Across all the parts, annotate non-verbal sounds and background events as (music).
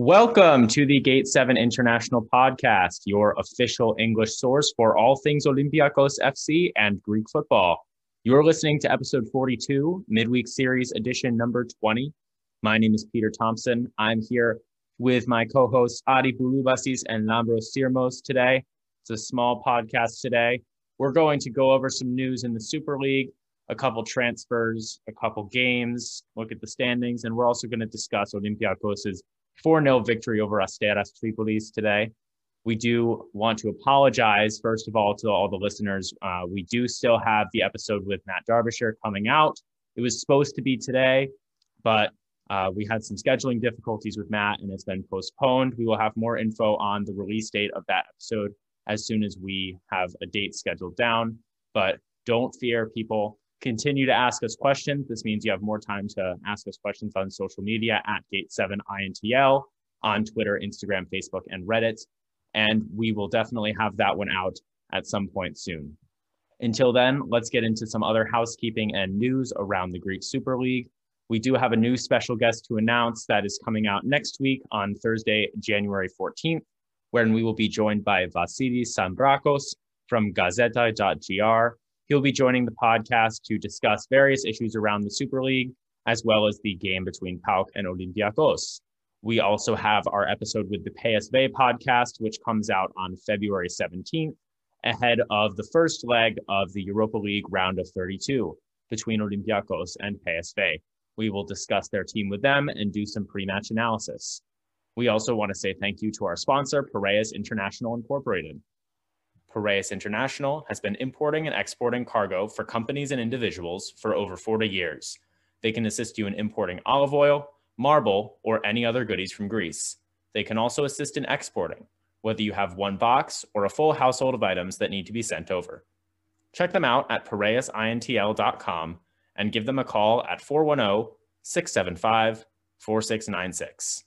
Welcome to the Gate 7 International Podcast, your official English source for all things Olympiacos FC and Greek football. You're listening to episode 42, midweek series edition number 20. My name is Peter Thompson. I'm here with my co hosts Adi Bulubasis and Lambros Sirmos today. It's a small podcast today. We're going to go over some news in the Super League, a couple transfers, a couple games, look at the standings, and we're also going to discuss Olympiacos' 4 0 victory over Asteras Tripolis today. We do want to apologize, first of all, to all the listeners. Uh, we do still have the episode with Matt Derbyshire coming out. It was supposed to be today, but uh, we had some scheduling difficulties with Matt and it's been postponed. We will have more info on the release date of that episode as soon as we have a date scheduled down. But don't fear, people continue to ask us questions. This means you have more time to ask us questions on social media at Gate7INTL on Twitter, Instagram, Facebook, and Reddit. And we will definitely have that one out at some point soon. Until then, let's get into some other housekeeping and news around the Greek Super League. We do have a new special guest to announce that is coming out next week on Thursday, January 14th, when we will be joined by Vasilis Sambrakos from Gazeta.gr He'll be joining the podcast to discuss various issues around the Super League, as well as the game between PAOK and Olympiacos. We also have our episode with the PSV podcast, which comes out on February 17th, ahead of the first leg of the Europa League round of 32 between Olympiacos and PSV. We will discuss their team with them and do some pre match analysis. We also want to say thank you to our sponsor, Piraeus International Incorporated. Piraeus International has been importing and exporting cargo for companies and individuals for over 40 years. They can assist you in importing olive oil, marble, or any other goodies from Greece. They can also assist in exporting, whether you have one box or a full household of items that need to be sent over. Check them out at piraeusintl.com and give them a call at 410 675 4696.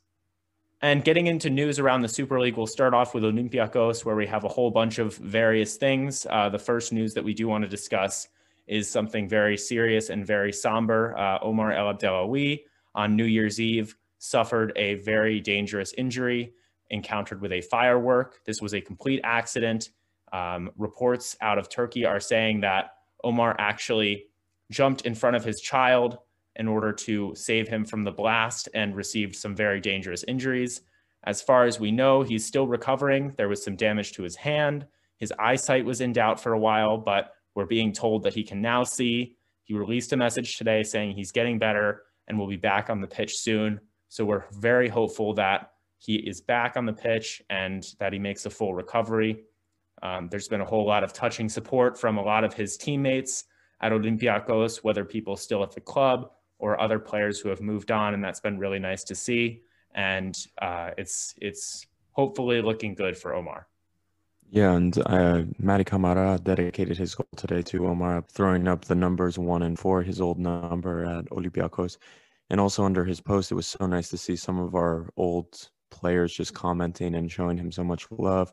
And getting into news around the Super League, we'll start off with Olympiacos, where we have a whole bunch of various things. Uh, the first news that we do want to discuss is something very serious and very somber. Uh, Omar El Abdellaoui on New Year's Eve suffered a very dangerous injury encountered with a firework. This was a complete accident. Um, reports out of Turkey are saying that Omar actually jumped in front of his child in order to save him from the blast and received some very dangerous injuries. As far as we know, he's still recovering. There was some damage to his hand. His eyesight was in doubt for a while, but we're being told that he can now see. He released a message today saying he's getting better and will be back on the pitch soon. So we're very hopeful that he is back on the pitch and that he makes a full recovery. Um, there's been a whole lot of touching support from a lot of his teammates at Olympiacos, whether people still at the club or other players who have moved on, and that's been really nice to see. And uh, it's it's hopefully looking good for Omar. Yeah, and uh, Mady Camara dedicated his goal today to Omar, throwing up the numbers one and four, his old number at Olympiacos. And also under his post, it was so nice to see some of our old players just commenting and showing him so much love.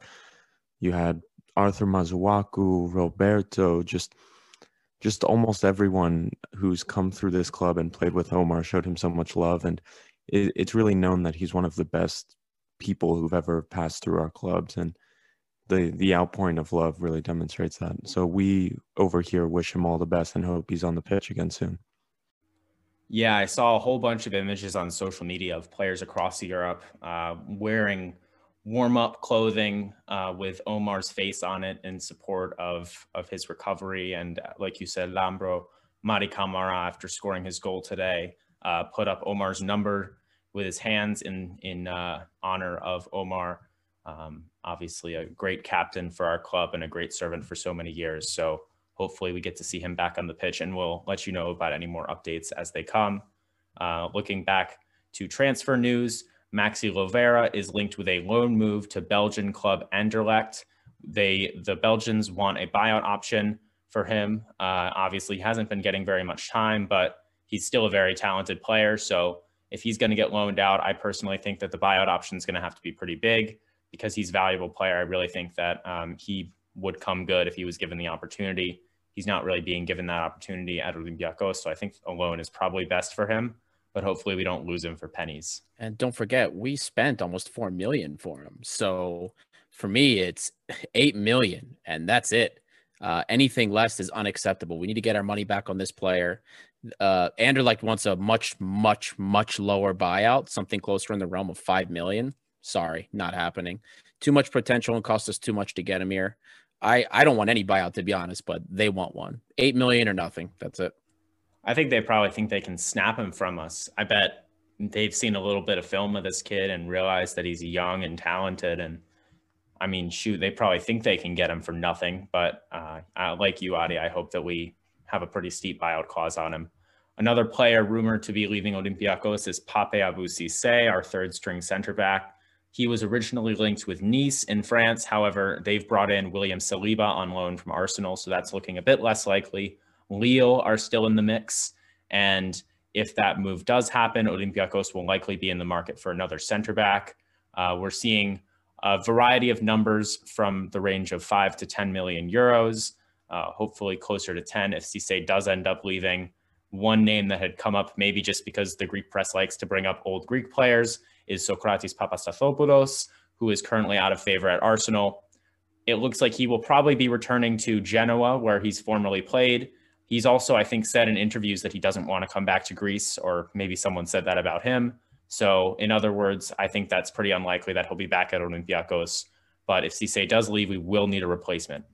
You had Arthur Masuaku, Roberto, just just almost everyone who's come through this club and played with Omar showed him so much love, and it, it's really known that he's one of the best people who've ever passed through our clubs, and the the outpouring of love really demonstrates that. So we over here wish him all the best and hope he's on the pitch again soon. Yeah, I saw a whole bunch of images on social media of players across Europe uh, wearing warm up clothing uh, with Omar's face on it in support of of his recovery. And uh, like you said, Lambro Mady Camara, after scoring his goal today, uh, put up Omar's number with his hands in in uh, honor of Omar. Um, obviously, a great captain for our club and a great servant for so many years. So hopefully, we get to see him back on the pitch, and we'll let you know about any more updates as they come. Uh, looking back to transfer news. Maxi Lovera is linked with a loan move to Belgian club Anderlecht. They the Belgians want a buyout option for him. Uh, obviously, he hasn't been getting very much time, but he's still a very talented player. So if he's going to get loaned out, I personally think that the buyout option is going to have to be pretty big because he's a valuable player. I really think that um, he would come good if he was given the opportunity. He's not really being given that opportunity at Olympiacos, so I think a loan is probably best for him. But hopefully we don't lose him for pennies. And don't forget, we spent almost four million for him. So for me, it's eight million, and that's it. Uh, anything less is unacceptable. We need to get our money back on this player. Uh, Anderlecht wants a much, much, much lower buyout, something closer in the realm of five million. Sorry, not happening. Too much potential and cost us too much to get him here. I I don't want any buyout to be honest, but they want one. Eight million or nothing. That's it. I think they probably think they can snap him from us. I bet they've seen a little bit of film of this kid and realized that he's young and talented. And I mean, shoot, they probably think they can get him for nothing. But uh, like you, Adi, I hope that we have a pretty steep buyout clause on him. Another player rumored to be leaving Olympiacos is Pape Abou Cisse, our third string center back. He was originally linked with Nice in France. However, they've brought in William Saliba on loan from Arsenal, so that's looking a bit less likely. Lille are still in the mix. And if that move does happen, Olympiacos will likely be in the market for another center back. Uh, we're seeing a variety of numbers from the range of five to 10 million euros, uh, hopefully closer to 10 if Cisse does end up leaving. One name that had come up, maybe just because the Greek press likes to bring up old Greek players, is Sokratis Papastathopoulos, who is currently out of favor at Arsenal. It looks like he will probably be returning to Genoa, where he's formerly played. He's also, I think, said in interviews that he doesn't want to come back to Greece, or maybe someone said that about him. So, in other words, I think that's pretty unlikely that he'll be back at Olympiacos. But if Cisse does leave, we will need a replacement.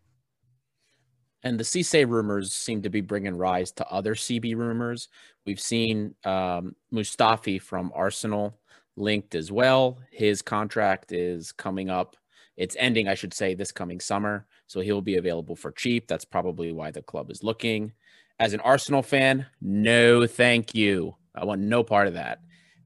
And the Cisse rumors seem to be bringing rise to other CB rumors. We've seen um, Mustafi from Arsenal linked as well. His contract is coming up. It's ending, I should say, this coming summer. So he'll be available for cheap. That's probably why the club is looking. As an Arsenal fan, no thank you. I want no part of that.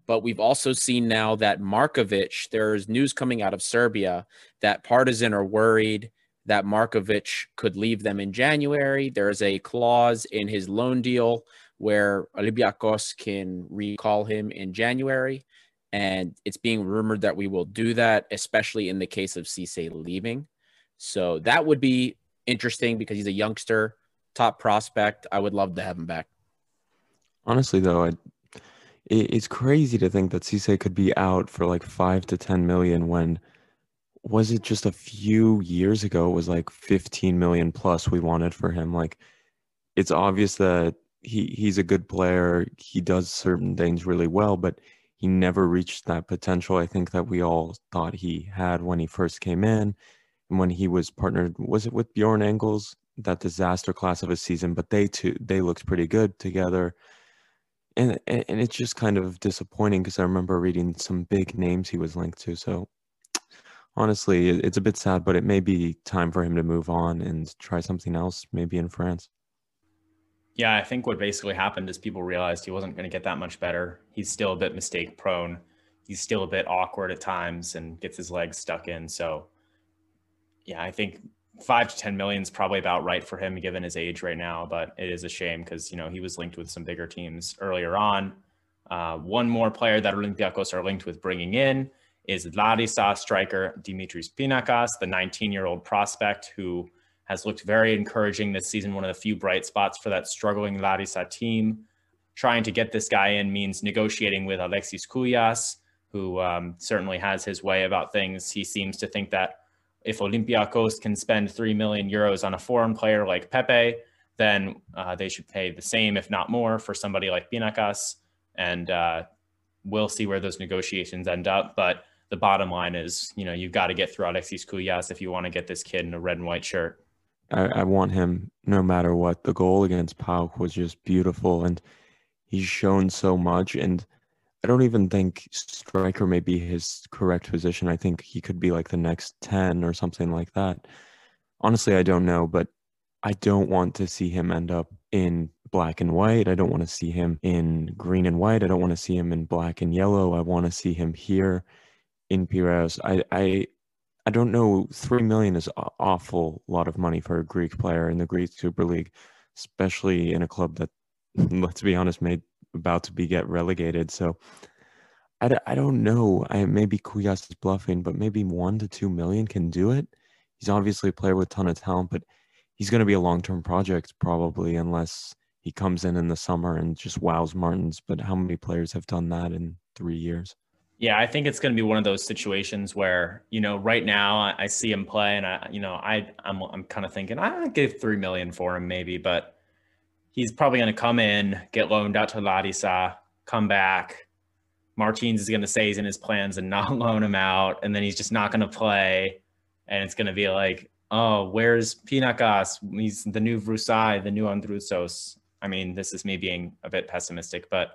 But we've also seen now that Markovic, there's news coming out of Serbia that Partizan are worried that Markovic could leave them in January. There is a clause in his loan deal where Olympiacos can recall him in January. And it's being rumored that we will do that, especially in the case of Cisse leaving. So that would be interesting because he's a youngster, top prospect. I would love to have him back. Honestly, though, I, it, it's crazy to think that Cisse could be out for like five to 10 million when – was it just a few years ago it was like 15 million plus we wanted for him like it's obvious that he he's a good player he does certain things really well but he never reached that potential i think that we all thought he had when he first came in and when he was partnered was it with bjorn engels that disaster class of a season but they too they looked pretty good together and and it's just kind of disappointing because i remember reading some big names he was linked to so honestly, it's a bit sad, but it may be time for him to move on and try something else, maybe in France. Yeah, I think what basically happened is people realized he wasn't going to get that much better. He's still a bit mistake prone. He's still a bit awkward at times and gets his legs stuck in. So, yeah, I think five to 10 million is probably about right for him given his age right now. But it is a shame because, you know, he was linked with some bigger teams earlier on. Uh, one more player that Olympiacos are linked with bringing in is Larissa striker Dimitris Pinakas, the 19 year old prospect who has looked very encouraging this season, one of the few bright spots for that struggling Larissa team. Trying to get this guy in means negotiating with Alexis Kougias, who um, certainly has his way about things. He seems to think that if Olympiacos can spend 3 million euros on a foreign player like Pepe, then uh, they should pay the same, if not more, for somebody like Pinakas. And uh, we'll see where those negotiations end up. But the bottom line is, you know, you've got to get through Alexis Kougias if you want to get this kid in a red and white shirt. I, I want him no matter what. The goal against PAOK was just beautiful, and he's shown so much. And I don't even think striker may be his correct position. I think he could be like the next 10 or something like that. Honestly, I don't know, but I don't want to see him end up in black and white. I don't want to see him in green and white. I don't want to see him in black and yellow. I want to see him here in Piraeus. I, I I don't know. Three million is an awful lot of money for a Greek player in the Greek Super League, especially in a club that, (laughs) let's be honest, made about to be get relegated. So I, I don't know. I maybe Kougias is bluffing, but maybe one to two million can do it. He's obviously a player with a ton of talent, but he's going to be a long term project probably unless he comes in in the summer and just wows Martins. But how many players have done that in three years? Yeah, I think it's going to be one of those situations where you know, right now I, I see him play, and I, you know, I I'm I'm kind of thinking I give three million for him maybe, but he's probably going to come in, get loaned out to Larissa, come back. Martins is going to say he's in his plans and not (laughs) loan him out, and then he's just not going to play, and it's going to be like, oh, where's Pinakas? He's the new Vrusai, the new Androutsos. I mean, this is me being a bit pessimistic, but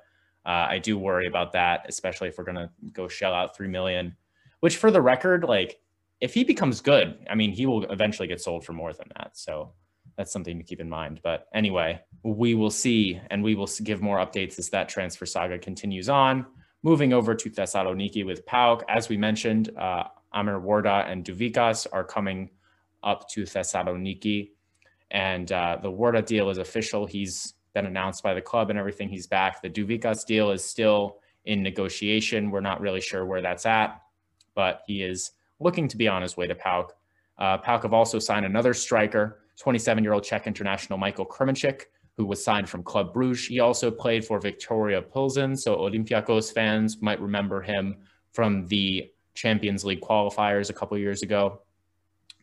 uh, I do worry about that, especially if we're going to go shell out three million. Which, for the record, like if he becomes good, I mean, he will eventually get sold for more than that. So that's something to keep in mind. But anyway, we will see, and we will give more updates as that transfer saga continues on. Moving over to Thessaloniki with PAOK, as we mentioned, uh, Amir Warda and Douvikas are coming up to Thessaloniki, and uh, the Warda deal is official. He's been announced by the club and everything. He's back. The Douvikas deal is still in negotiation. We're not really sure where that's at, but he is looking to be on his way to PAOK. Uh, have also signed another striker, 27-year-old Czech international Michael Krmenčík, who was signed from Club Bruges. He also played for Viktoria Pilsen, so Olympiacos fans might remember him from the Champions League qualifiers a couple years ago.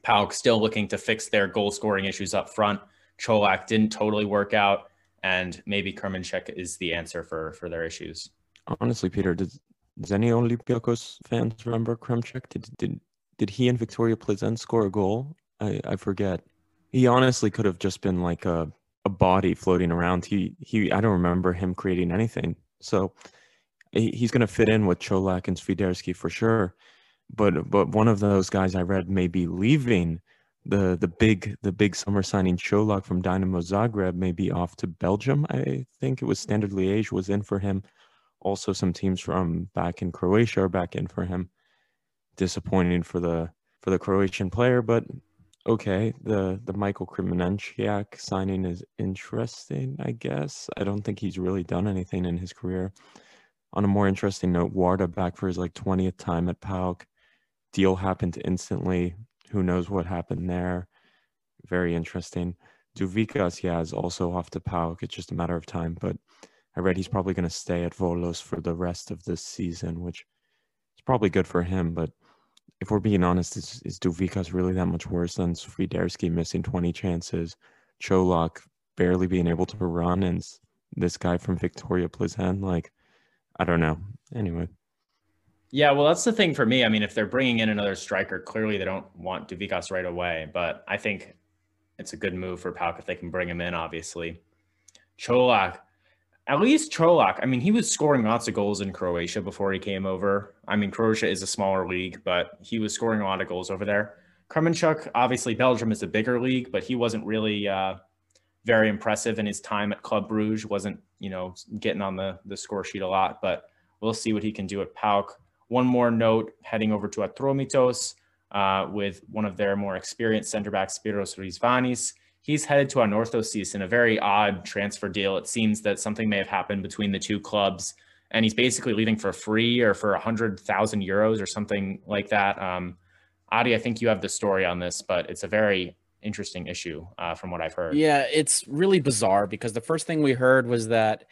PAOK still looking to fix their goal scoring issues up front. Čolak didn't totally work out and maybe Krmenčík is the answer for for their issues. Honestly, Peter, does does any Olympiacos fans remember Krmenčík? Did did did he and Viktoria Plzeň score a goal? I, I forget. He honestly could have just been like a, a body floating around. He he I don't remember him creating anything. So he, he's going to fit in with Čolak and Swiderski for sure. But but one of those guys I read may be leaving the the big the big summer signing Čolak from Dinamo Zagreb may be off to Belgium. I think it was Standard Liège was in for him. Also, some teams from back in Croatia are back in for him. Disappointing for the for the Croatian player, but okay. The the Michael Krmenčík signing is interesting. I guess I don't think he's really done anything in his career. On a more interesting note, Warda back for his like 20th time at PAOK. Deal happened instantly who knows what happened there? Very interesting. Douvikas, yeah, is also off to PAOK. It's just a matter of time. But I read he's probably going to stay at Volos for the rest of this season, which is probably good for him. But if we're being honest, is, is really that much worse than Swiderski missing 20 chances, Čolak barely being able to run, and this guy from Victoria Plzeň? Like, I don't know. Anyway. Yeah, well, that's the thing for me. I mean, if they're bringing in another striker, clearly they don't want Douvikas right away. But I think it's a good move for PAOK if they can bring him in. Obviously, Čolak, at least Čolak. I mean, he was scoring lots of goals in Croatia before he came over. I mean, Croatia is a smaller league, but he was scoring a lot of goals over there. Krmenčík, obviously, Belgium is a bigger league, but he wasn't really uh, very impressive in his time at Club Bruges. wasn't you know getting on the the score sheet a lot, but we'll see what he can do at PAOK. One more note heading over to Atromitos uh, with one of their more experienced center backs, Spiros Risvanis. He's headed to Anorthosis in a very odd transfer deal. It seems that something may have happened between the two clubs, and he's basically leaving for free or for 100,000 euros or something like that. Um, Adi, I think you have the story on this, but it's a very interesting issue uh, from what I've heard. Yeah, it's really bizarre because the first thing we heard was that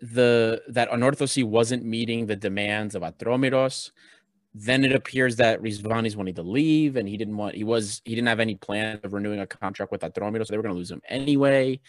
the that Anorthosis wasn't meeting the demands of Atromitos. Then it appears that Risvanis wanted to leave, and he didn't want. He was he didn't have any plan of renewing a contract with Atromitos, so they were going to lose him anyway.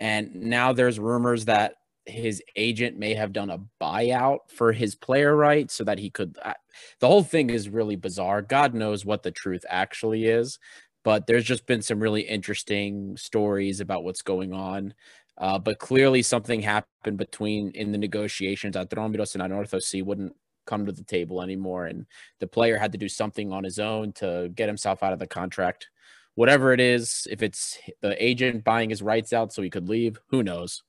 And now there's rumors that his agent may have done a buyout for his player rights so that he could. Uh, the whole thing is really bizarre. God knows what the truth actually is, but there's just been some really interesting stories about what's going on. Uh, but clearly something happened between in the negotiations. Atromitos and Anorthosis wouldn't come to the table anymore, and the player had to do something on his own to get himself out of the contract. Whatever it is, if it's the agent buying his rights out so he could leave, who knows?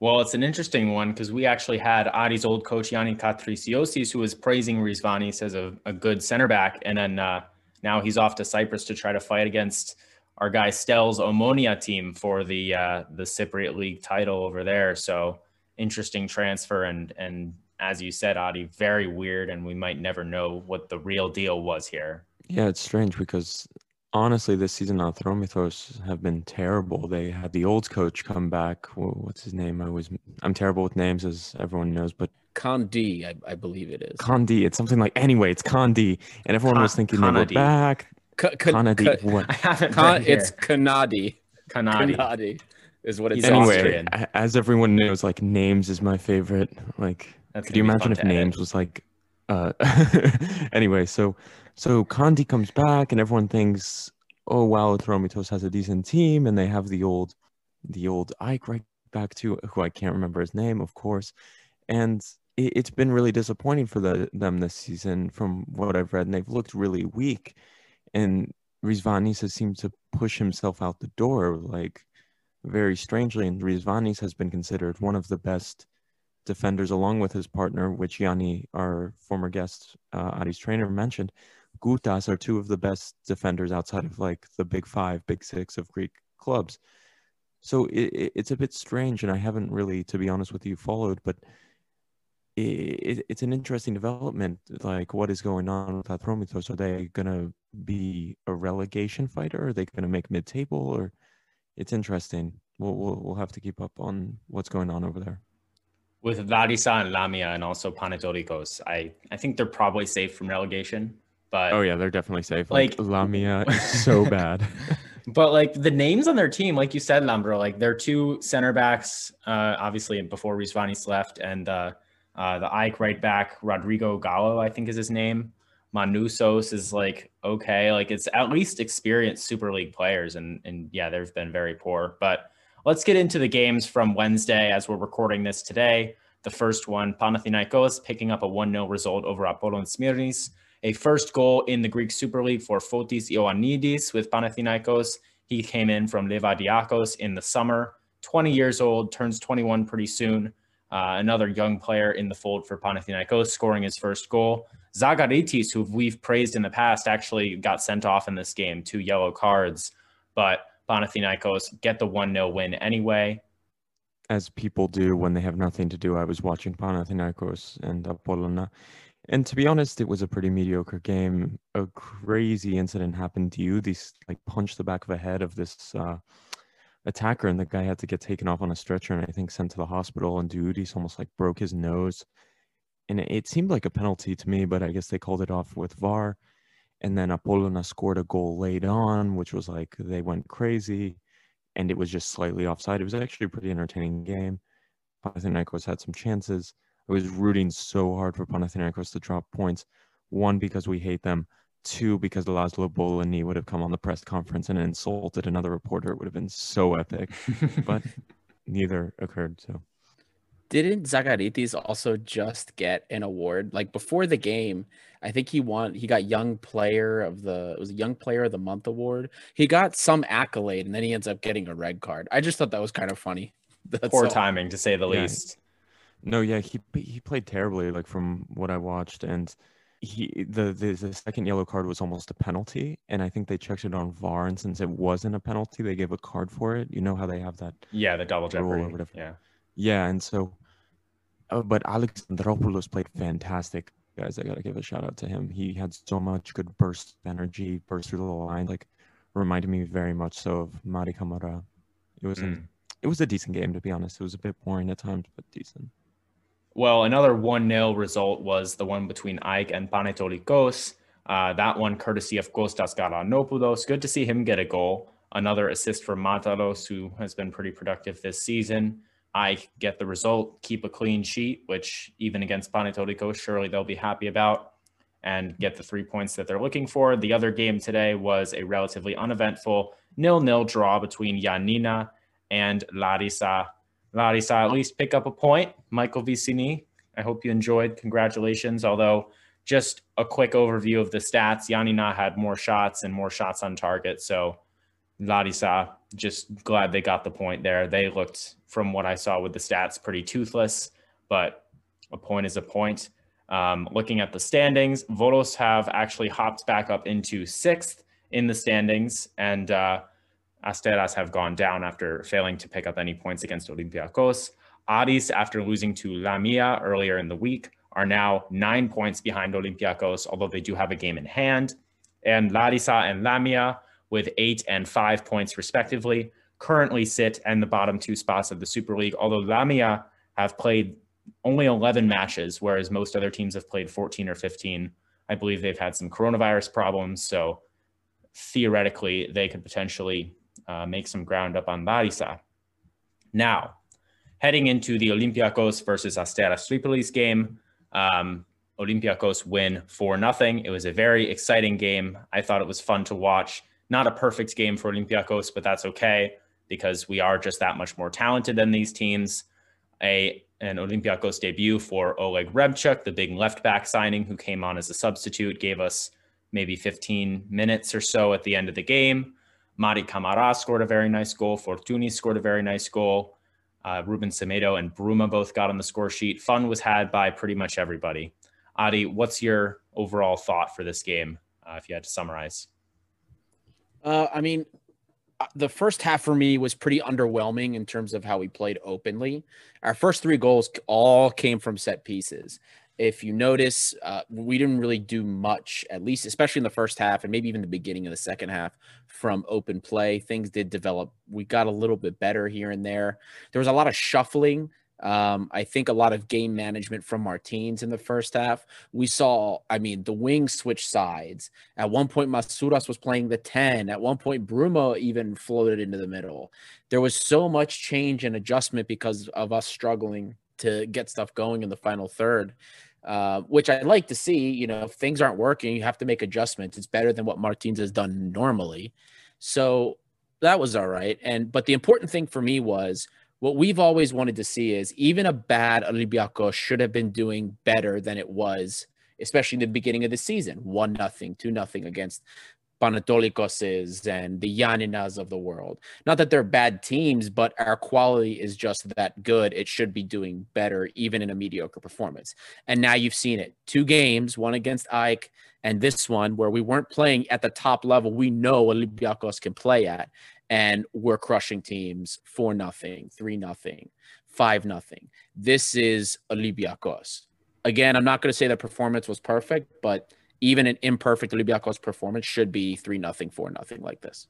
Well, it's an interesting one because we actually had Adi's old coach Yanni Katrisiosis who was praising Risvanis as a, a good center back, and then uh, now he's off to Cyprus to try to fight against our guy Stell's Omonia team for the uh, the Cypriot League title over there. So interesting transfer and and as you said, Adi, very weird, and we might never know what the real deal was here. Yeah, it's strange because honestly, this season Atromitos have been terrible. They had the old coach come back. What's his name? I was I'm terrible with names, as everyone knows, but Condi, I, I believe it is. Condi. It's something like anyway. It's Condi, and everyone Con- was thinking they were back. Ka- ka- Conadi. ka- what? I haven't. Con- read it's Canadi. Canadi. Canadi is what it's He's Anyway, Austrian. as everyone knows, like names is my favorite. Like, That's could you imagine if to edit. names was like, uh, (laughs) anyway, so so Condi comes back and everyone thinks, oh wow, Atromitos has a decent team, and they have the old, the old AEK right back to who I can't remember his name, of course, and it, it's been really disappointing for the, them this season from what I've read, and they've looked really weak, and Risvanis has seemed to push himself out the door like very strangely, and Risvanis has been considered one of the best defenders, along with his partner, which Yanni, our former guest, uh, Ari's trainer, mentioned. Goutas are two of the best defenders outside of like the big five, big six of Greek clubs. So it, it, it's a bit strange, and I haven't really, to be honest with you, followed, but it, it, it's an interesting development. Like, what is going on with Atromitos? Are they going to be a relegation fighter? Are they going to make mid table? Or it's interesting. We'll, we'll, we'll have to keep up on what's going on over there. With Larisa and Lamia and also Panathinaikos, I I think they're probably safe from relegation. But Oh, yeah, they're definitely safe. Like, Like- Lamia (laughs) is so bad. (laughs) But like the names on their team, like you said, Lambro, like their two center backs, uh, obviously before Risvanis left, and uh, uh, the AEK right back, Rodrigo Galo, I think is his name. Manusos is like okay, like it's at least experienced Super League players, and and yeah, they've been very poor. But let's get into the games from Wednesday as we're recording this today. The first one, Panathinaikos picking up a 1-0 result over Apollon Smyrnis. A first goal in the Greek Super League for Fotis Ioannidis with Panathinaikos. He came in from Levadiakos in the summer. 20 years old, turns 21 pretty soon. Uh, another young player in the fold for Panathinaikos, scoring his first goal. Zagaritis, who we've praised in the past, actually got sent off in this game, two yellow cards. But Panathinaikos get the 1 0 win anyway. As people do when they have nothing to do. I was watching Panathinaikos and Apollona. And to be honest, it was a pretty mediocre game. A crazy incident happened to you. These like punched the back of the head of this uh, attacker, and the guy had to get taken off on a stretcher and I think sent to the hospital. And Duudis almost like broke his nose. And it seemed like a penalty to me, but I guess they called it off with VAR. And then Apollona scored a goal late on, which was like they went crazy, and it was just slightly offside. It was actually a pretty entertaining game. Panathinaikos had some chances. I was rooting so hard for Panathinaikos to drop points. One, because we hate them. Two, because Laszlo Bölöni would have come on the press conference and insulted another reporter. It would have been so epic, but (laughs) neither occurred. So Didn't Zagaritis also just get an award? Like before the game, I think he won. He got Young Player of the it was a Young Player of the Month award. He got some accolade, and then he ends up getting a red card. I just thought that was kind of funny. (laughs) That's Poor all. timing, to say the Yeah. least. no, yeah, he he played terribly, like from what I watched, and he the, the the second yellow card was almost a penalty, and I think they checked it on VAR, and since it wasn't a penalty, they gave a card for it. You know how they have that Yeah, the double Rule or jeopardy. whatever. Yeah. Yeah, and so, uh, but Alexandropoulos played fantastic, guys. I gotta give a shout out to him. He had so much good burst of energy, burst through the line, like reminded me very much so of Mady Camara. It was a, Mm. it was a decent game to be honest. It was a bit boring at times, but decent. Well, another 1 0 result was the one between AEK and Panetolikos. Uh, that one courtesy of Kostas Galanopoulos. Good to see him get a goal. Another assist for Mantalos, who has been pretty productive this season. AEK get the result, keep a clean sheet, which even against Panetolikos, surely they'll be happy about, and get the three points that they're looking for. The other game today was a relatively uneventful nil-nil draw between Giannina and Larisa. Larisa at least pick up a point. Michael Vicini, I hope you enjoyed. Congratulations. Although, just a quick overview of the stats Giannina had more shots and more shots on target. So, Larisa, just glad they got the point there. They looked, from what I saw with the stats, pretty toothless, but a point is a point. Um, looking at the standings, Volos have actually hopped back up into sixth in the standings, and uh, Asteras have gone down after failing to pick up any points against Olympiacos. Aris, after losing to Lamia earlier in the week, are now nine points behind Olympiacos, although they do have a game in hand. And Larisa and Lamia with eight and five points respectively, currently sit in the bottom two spots of the Super League, although Lamia have played only 11 matches, whereas most other teams have played 14 or 15. I believe they've had some coronavirus problems, so theoretically they could potentially uh, make some ground up on Larissa. Now, heading into the Olympiacos versus Asteras Tripolis game, um, Olympiacos win 4 nothing. It was a very exciting game. I thought it was fun to watch. Not a perfect game for Olympiacos, but that's okay because we are just that much more talented than these teams. A an Olympiacos debut for Oleg Reabciuk, the big left back signing who came on as a substitute, gave us maybe 15 minutes or so at the end of the game. Mady Camara scored a very nice goal. Fortounis scored a very nice goal. Uh, Ruben Semedo and Bruma both got on the score sheet. Fun was had by pretty much everybody. Adi, what's your overall thought for this game, uh, if you had to summarize? Uh, I mean, uh, the first half for me was pretty underwhelming in terms of how we played openly. Our first three goals all came from set pieces. If you notice, uh, we didn't really do much, at least, especially in the first half and maybe even the beginning of the second half from open play. Things did develop. We got a little bit better here and there. There was a lot of shuffling um, I think a lot of game management from Martins in the first half. We saw, I mean, the wings switch sides. At one point, Masouras was playing the 10. At one point, Bruma even floated into the middle. There was so much change and adjustment because of us struggling to get stuff going in the final third. Uh, which I'd like to see. You know, if things aren't working, you have to make adjustments. It's better than what Martins has done normally. So that was all right. And but the important thing for me was what we've always wanted to see is even a bad Olympiacos should have been doing better than it was, especially in the beginning of the season. One nothing, two nothing against Panetolikoses and the Gianninas of the world. Not that they're bad teams, but our quality is just that good. It should be doing better, even in a mediocre performance. And now you've seen it. Two games, one against AEK and this one where we weren't playing at the top level we know Olympiacos can play at and we're crushing teams four nothing, three nothing, five nothing. This is Olympiacos. Again, I'm not going to say that performance was perfect, but even an imperfect Olympiacos performance should be three nothing, four nothing like this.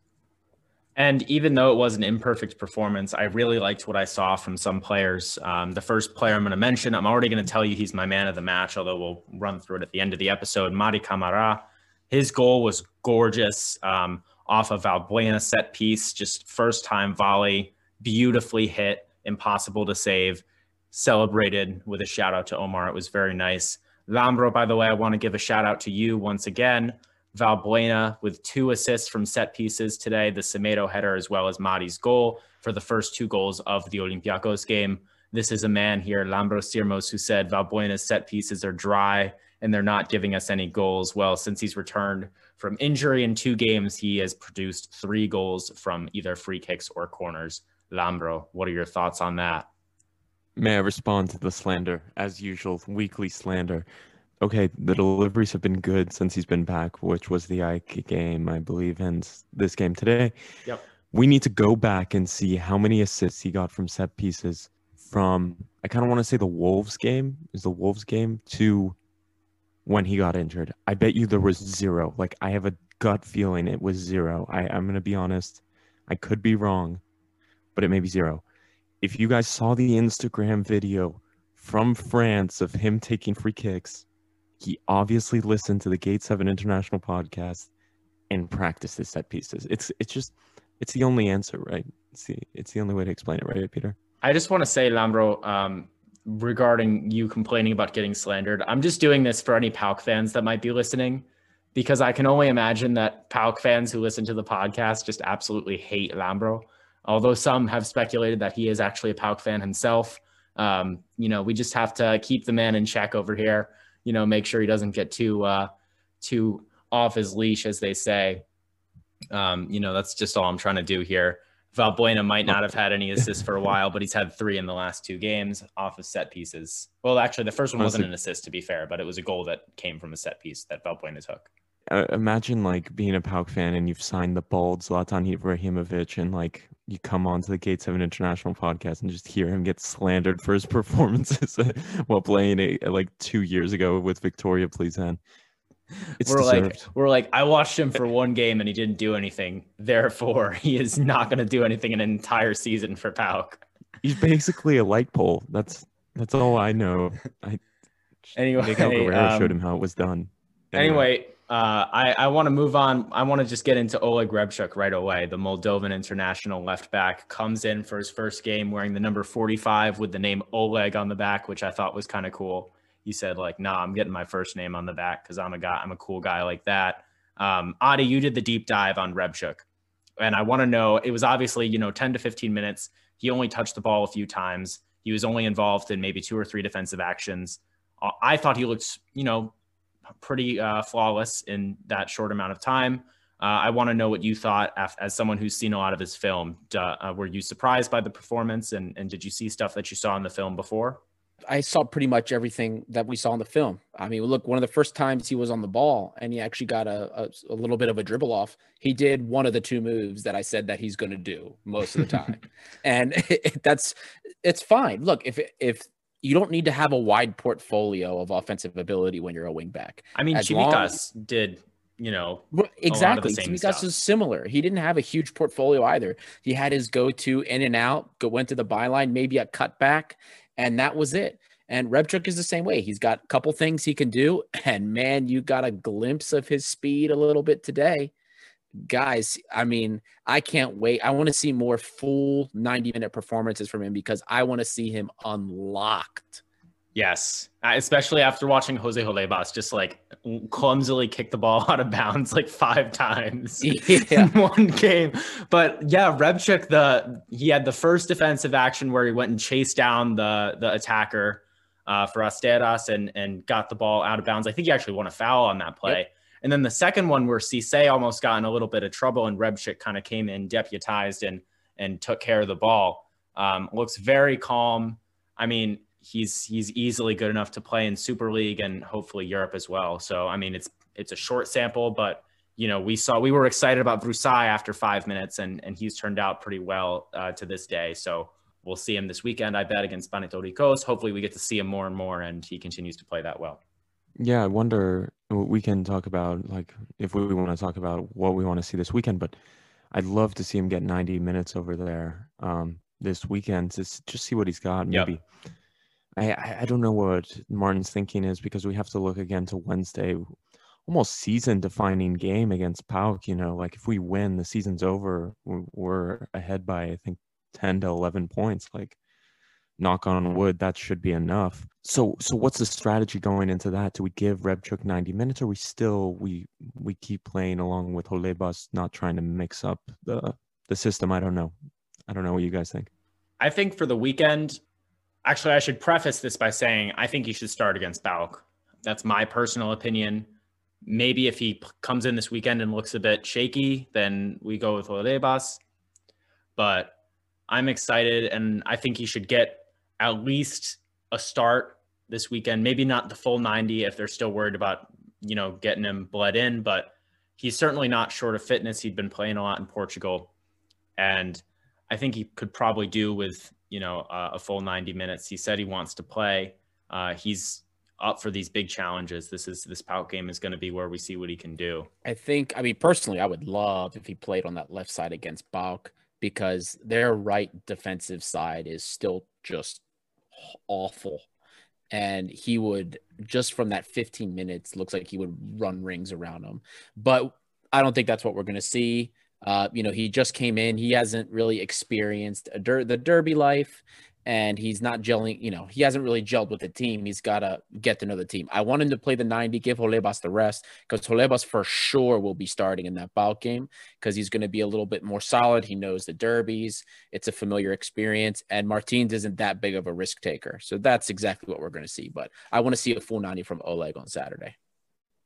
And even though it was an imperfect performance, I really liked what I saw from some players. Um, the first player I'm going to mention, I'm already going to tell you he's my man of the match, although we'll run through it at the end of the episode. Mady Camara, his goal was gorgeous. Um, off of Valbuena set piece, just first time volley, beautifully hit, impossible to save. Celebrated with a shout out to Omar. It was very nice. Lambro, by the way, I want to give a shout out to you once again. Valbuena with two assists from set pieces today, the Semedo header as well as Mady's goal for the first two goals of the Olympiacos game. This is a man here, Lambro Sirmos, who said Valbuena's set pieces are dry and they're not giving us any goals. Well, since he's returned from injury in two games, he has produced three goals from either free kicks or corners. Lambro, what are your thoughts on that? May I respond to the slander, as usual, weekly slander? Okay, the deliveries have been good since he's been back, which was the AEK game, I believe, and this game today. Yep. We need to go back and see how many assists he got from set pieces from, I kind of want to say the Wolves game, is the Wolves game, to when he got injured. I bet you there was zero. Like I have a gut feeling it was zero. I, I'm gonna be honest. I could be wrong, but it may be zero. If you guys saw the Instagram video from France of him taking free kicks, he obviously listened to the Gate 7 International podcast and practiced his set pieces. It's it's just it's the only answer, right? It's the it's the only way to explain it, right, Peter? I just want to say, Lambro, um, regarding you complaining about getting slandered. I'm just doing this for any PAOK fans that might be listening because I can only imagine that PAOK fans who listen to the podcast just absolutely hate Lambro. Although some have speculated that he is actually a PAOK fan himself. Um, you know, we just have to keep the man in check over here. You know, make sure he doesn't get too uh, too off his leash, as they say. Um, you know, that's just all I'm trying to do here. Valbuena might not have (laughs) had any assists for a while, but he's had three in the last two games off of set pieces. Well, actually, the first one wasn't an assist to be fair, but it was a goal that came from a set piece that Valbuena took. Uh, imagine like being a PAOK fan and you've signed the bold Zlatan Ibrahimovic and like you come onto the Gate 7 International podcast and just hear him get slandered for his (laughs) performances (laughs) while playing it like two years ago with Victoria Plzen. (laughs) It's we're like we're like I watched him for one game and he didn't do anything. Therefore, (laughs) he is not going to do anything in an entire season for PAOK. He's basically a light pole. That's that's all I know. I (laughs) Anyway, Miguel Guerrero um, showed him how it was done. Anyway, uh, I, I want to move on. I want to just get into Oleg Reabciuk right away. The Moldovan international left back comes in for his first game wearing the number 45 with the name Oleg on the back, which I thought was kind of cool. He said, like, nah, I'm getting my first name on the back because I'm a guy, I'm a cool guy like that. Um, Adi, you did the deep dive on Reabciuk. And I want to know, it was obviously, you know, 10 to 15 minutes. He only touched the ball a few times. He was only involved in maybe two or three defensive actions. Uh, I thought he looked, you know, pretty uh, flawless in that short amount of time. Uh, I want to know what you thought as someone who's seen a lot of his film. Uh, were you surprised by the performance, and, and did you see stuff that you saw in the film before? I saw pretty much everything that we saw in the film. I mean, look, one of the first times he was on the ball and he actually got a, a, a little bit of a dribble off. He did one of the two moves that I said that he's going to do most of the time, (laughs) and (laughs) that's it's fine. Look, if if you don't need to have a wide portfolio of offensive ability when you're a wingback. I mean, As long- did, you know, Exactly. same Tsimikas stuff. is similar. He didn't have a huge portfolio either. He had his go-to in and out, go went to the byline, maybe a cutback, and that was it. And Reabciuk is the same way. He's got a couple things he can do, (laughs) and man, you got a glimpse of his speed a little bit today. Guys, I mean, I can't wait. I want to see more full 90-minute performances from him because I want to see him unlocked. Yes, especially after watching Jose Holebas just like clumsily kick the ball (laughs) out of bounds like five times. (laughs) Yeah. in one game. But yeah, Reabciuk, the he had the first defensive action where he went and chased down the the attacker uh, for Asteras and and got the ball out of bounds. I think he actually won a foul on that play. And then the second one where Cisse almost got in a little bit of trouble and Reabciuk kind of came in deputized and and took care of the ball. Um, looks very calm. I mean, he's he's easily good enough to play in Super League and hopefully Europe as well. So I mean, it's it's a short sample, but you know, we saw we were excited about Vrusai after five minutes, and and he's turned out pretty well uh, to this day. So we'll see him this weekend. I bet against Panathinaikos. Hopefully, we get to see him more and more, and he continues to play that well. Yeah, I wonder. We can talk about like if we want to talk about what we want to see this weekend, but I'd love to see him get 90 minutes over there um, this weekend to just see what he's got. Maybe I I I don't know what Martin's thinking is because we have to look again to Wednesday, almost season defining game against PAOK. You know, like if we win, the season's over. We're, ahead by I think 10 to 11 points. Like knock on wood, that should be enough. So so what's the strategy going into that? Do we give Reabciuk 90 minutes or we still we we keep playing along with Holebas, not trying to mix up the the system? I don't know. I don't know what you guys think. I think for the weekend, actually, I should preface this by saying I think he should start against PAOK. That's my personal opinion. Maybe if he p- comes in this weekend and looks a bit shaky, then we go with Olebas. But I'm excited, and I think he should get at least a start this weekend. Maybe not the full 90 if they're still worried about you know getting him bled in, but he's certainly not short of fitness. He'd been playing a lot in Portugal, and I think he could probably do with you know uh, a full 90 minutes. He said he wants to play. Uh, he's up for these big challenges. This is this PAOK game is going to be where we see what he can do. I think, I mean, personally, I would love if he played on that left side against PAOK because their right defensive side is still just awful. And he would, just from that 15 minutes, looks like he would run rings around him. But I don't think that's what we're going to see. Uh, you know, he just came in. He hasn't really experienced der- the derby life, and he's not gelling. You know, he hasn't really gelled with the team. He's got to get to know the team. I want him to play the 90, give Holebas the rest, because Holebas for sure will be starting in that PAOK game because he's going to be a little bit more solid. He knows the derbies. It's a familiar experience, and Martins isn't that big of a risk taker. So that's exactly what we're going to see. But I want to see a full 90 from Oleg on Saturday.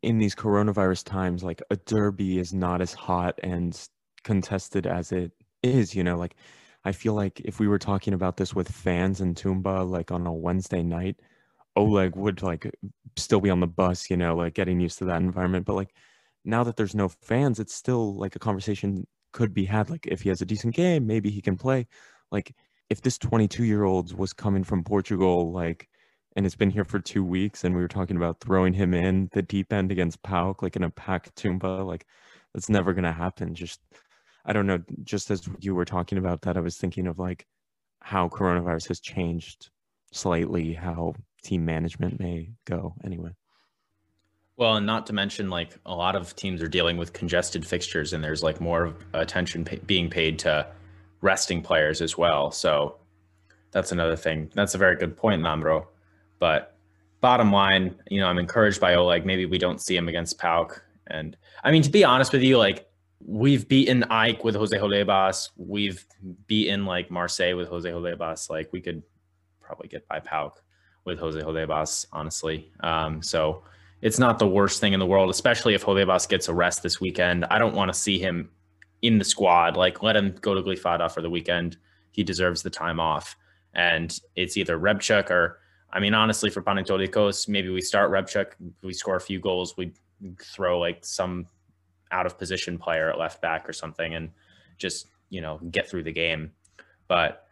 In these coronavirus times, like a derby is not as hot and contested as it is, you know, like I feel like if we were talking about this with fans in Toumba, like on a Wednesday night, Oleg would like still be on the bus, you know, like getting used to that environment. But like now that there's no fans, it's still like a conversation could be had. Like if he has a decent game, maybe he can play. Like if this 22 year old was coming from Portugal, like and it's been here for two weeks, and we were talking about throwing him in the deep end against PAOK, like in a pack Toumba. Like that's never gonna happen. Just I don't know. Just as you were talking about that, I was thinking of like how coronavirus has changed slightly how team management may go anyway. Well, and not to mention, like a lot of teams are dealing with congested fixtures, and there's like more attention being paid to resting players as well. So that's another thing. That's a very good point, Lambro. But bottom line, you know, I'm encouraged by Oleg. Maybe we don't see him against PAOK. And I mean, to be honest with you, like we've beaten Ike with Jose Holebas. We've beaten like Marseille with Jose Holebas. Like we could probably get by PAOK with Jose Holebas, honestly. Um, so it's not the worst thing in the world, especially if Holebas gets a rest this weekend. I don't want to see him in the squad. Like let him go to Glyfada for the weekend. He deserves the time off. And it's either Reabciuk or I mean, honestly, for Panetolikos, maybe we start Reabciuk, we score a few goals, we throw like some out of position player at left back or something and just, you know, get through the game. But